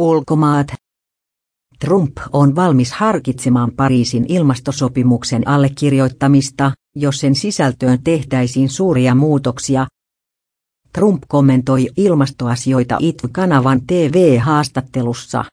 Ulkomaat. Trump on valmis harkitsemaan Pariisin ilmastosopimuksen allekirjoittamista, jos sen sisältöön tehtäisiin suuria muutoksia. Trump kommentoi ilmastoasioita ITV-kanavan TV-haastattelussa.